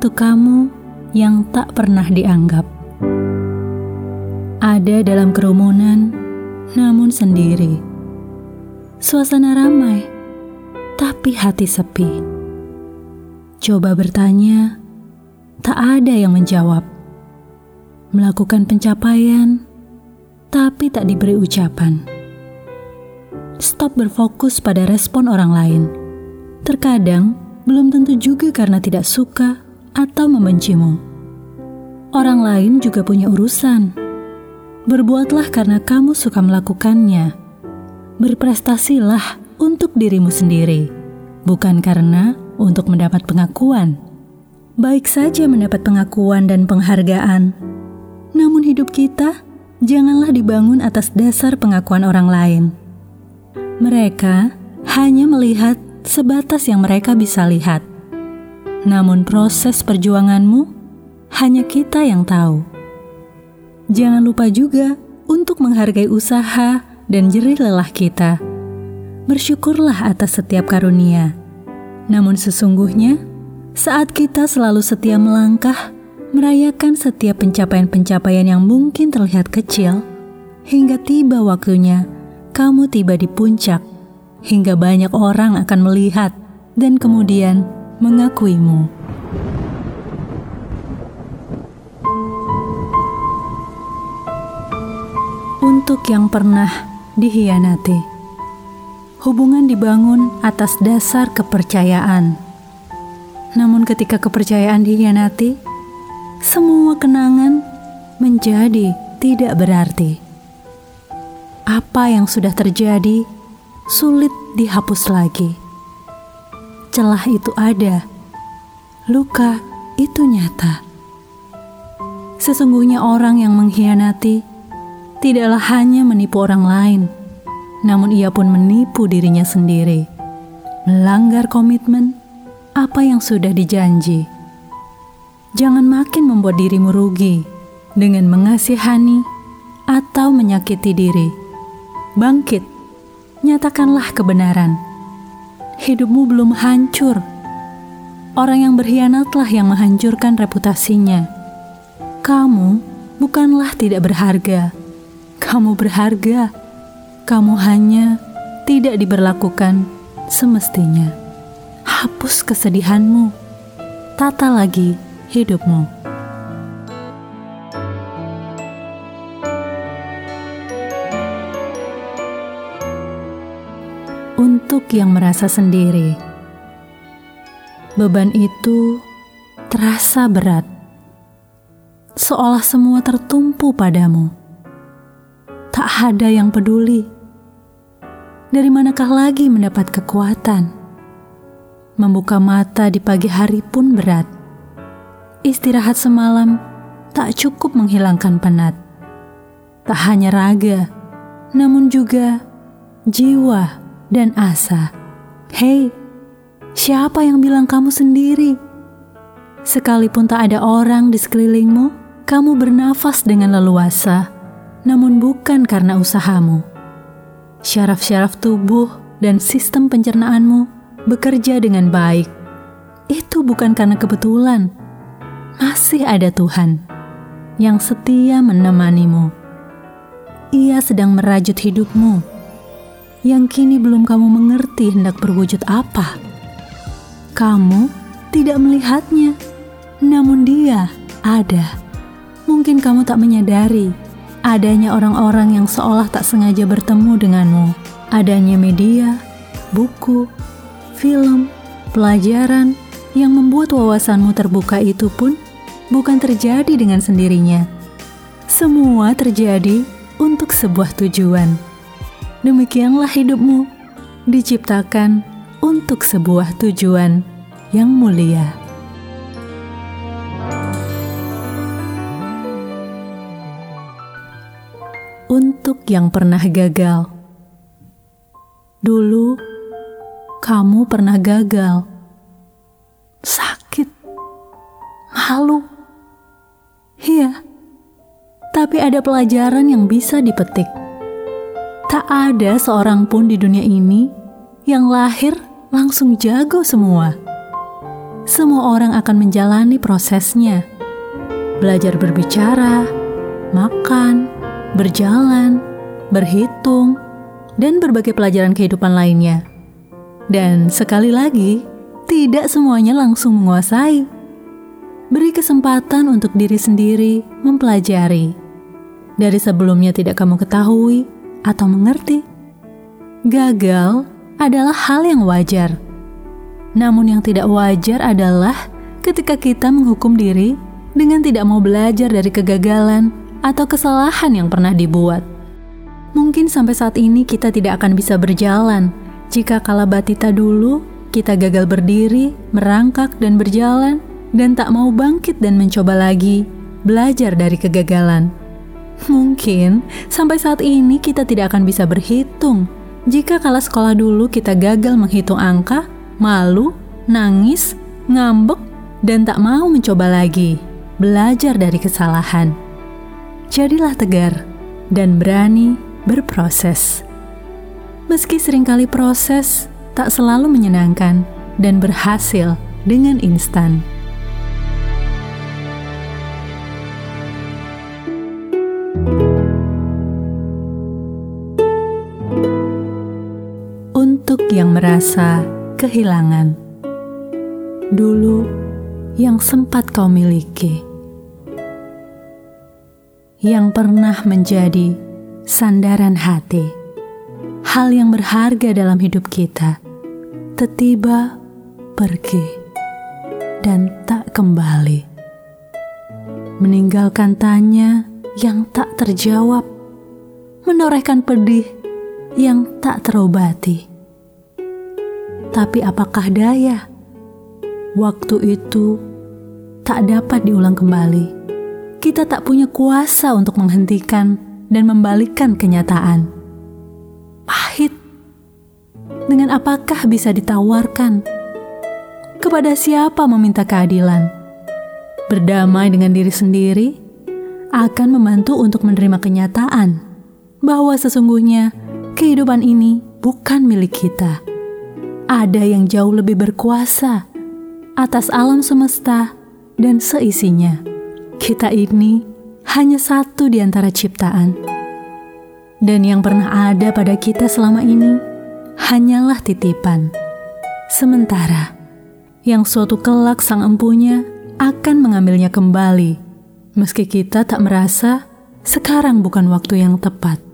untuk kamu yang tak pernah dianggap. Ada dalam kerumunan, namun sendiri. Suasana ramai, tapi hati sepi. Coba bertanya, tak ada yang menjawab. Melakukan pencapaian, tapi tak diberi ucapan. Stop berfokus pada respon orang lain. Terkadang belum tentu juga karena tidak suka atau membencimu. Orang lain juga punya urusan. Berbuatlah karena kamu suka melakukannya. Berprestasilah untuk dirimu sendiri, bukan karena untuk mendapat pengakuan. Baik saja mendapat pengakuan dan penghargaan, namun hidup kita janganlah dibangun atas dasar pengakuan orang lain. Mereka hanya melihat sebatas yang mereka bisa lihat. Namun proses perjuanganmu hanya kita yang tahu. Jangan lupa juga untuk menghargai usaha dan jerih lelah kita. Bersyukurlah atas setiap karunia. Namun sesungguhnya, saat kita selalu setia melangkah, merayakan setiap pencapaian-pencapaian yang mungkin terlihat kecil, hingga tiba waktunya kamu tiba di puncak hingga banyak orang akan melihat dan kemudian mengakuimu. Untuk yang pernah dihianati, hubungan dibangun atas dasar kepercayaan. Namun, ketika kepercayaan dihianati, semua kenangan menjadi tidak berarti. Apa yang sudah terjadi sulit dihapus lagi. Celah itu ada, luka itu nyata. Sesungguhnya orang yang mengkhianati tidaklah hanya menipu orang lain, namun ia pun menipu dirinya sendiri, melanggar komitmen apa yang sudah dijanji. Jangan makin membuat dirimu rugi dengan mengasihani atau menyakiti diri. Bangkit nyatakanlah kebenaran. Hidupmu belum hancur. Orang yang berkhianatlah yang menghancurkan reputasinya. Kamu bukanlah tidak berharga. Kamu berharga. Kamu hanya tidak diberlakukan semestinya. Hapus kesedihanmu. Tata lagi hidupmu. Untuk yang merasa sendiri. Beban itu terasa berat, seolah semua tertumpu padamu. Tak ada yang peduli. Dari manakah lagi mendapat kekuatan? Membuka mata di pagi hari pun berat. Istirahat semalam tak cukup menghilangkan penat. Tak hanya raga, namun juga jiwa dan asa. Hei, siapa yang bilang kamu sendiri? Sekalipun tak ada orang di sekelilingmu, kamu bernafas dengan leluasa, namun bukan karena usahamu. Syaraf-syaraf tubuh dan sistem pencernaanmu bekerja dengan baik. Itu bukan karena kebetulan. Masih ada Tuhan yang setia menemanimu. Ia sedang merajut hidupmu yang kini belum kamu mengerti hendak berwujud apa. Kamu tidak melihatnya, namun dia ada. Mungkin kamu tak menyadari adanya orang-orang yang seolah tak sengaja bertemu denganmu. Adanya media, buku, film, pelajaran yang membuat wawasanmu terbuka itu pun bukan terjadi dengan sendirinya. Semua terjadi untuk sebuah tujuan demikianlah hidupmu diciptakan untuk sebuah tujuan yang mulia. Untuk yang pernah gagal, dulu kamu pernah gagal, sakit, malu, iya, tapi ada pelajaran yang bisa dipetik Tak ada seorang pun di dunia ini yang lahir langsung jago semua. semua orang akan menjalani prosesnya. Belajar berbicara, makan, berjalan, berhitung, dan berbagai pelajaran kehidupan lainnya. Dan sekali lagi, tidak semuanya langsung menguasai. Beri kesempatan untuk diri sendiri mempelajari. Dari sebelumnya tidak kamu ketahui atau mengerti. Gagal adalah hal yang wajar. Namun yang tidak wajar adalah ketika kita menghukum diri dengan tidak mau belajar dari kegagalan atau kesalahan yang pernah dibuat. Mungkin sampai saat ini kita tidak akan bisa berjalan jika kala batita dulu kita gagal berdiri, merangkak dan berjalan dan tak mau bangkit dan mencoba lagi belajar dari kegagalan. Mungkin sampai saat ini kita tidak akan bisa berhitung jika kala sekolah dulu kita gagal menghitung angka, malu, nangis, ngambek, dan tak mau mencoba lagi belajar dari kesalahan jadilah tegar dan berani berproses. Meski sering kali proses tak selalu menyenangkan dan berhasil dengan instan. Merasa kehilangan, dulu yang sempat kau miliki yang pernah menjadi sandaran hati, hal yang berharga dalam hidup kita, tiba pergi dan tak kembali, meninggalkan tanya yang tak terjawab, menorehkan pedih yang tak terobati. Tapi apakah daya? Waktu itu tak dapat diulang kembali kita tak punya kuasa untuk menghentikan dan membalikkan kenyataan. Pahit, dengan apakah bisa ditawarkan? Kepada siapa meminta keadilan? Berdamai dengan diri sendiri akan membantu untuk menerima kenyataan bahwa sesungguhnya kehidupan ini bukan milik kita. Ada yang jauh lebih berkuasa atas alam semesta dan seisinya kita ini hanya satu di antara ciptaan. Dan yang pernah ada pada kita selama ini hanyalah titipan. Sementara yang suatu kelak sang empunya akan mengambilnya kembali, meski kita tak merasa sekarang bukan waktu yang tepat.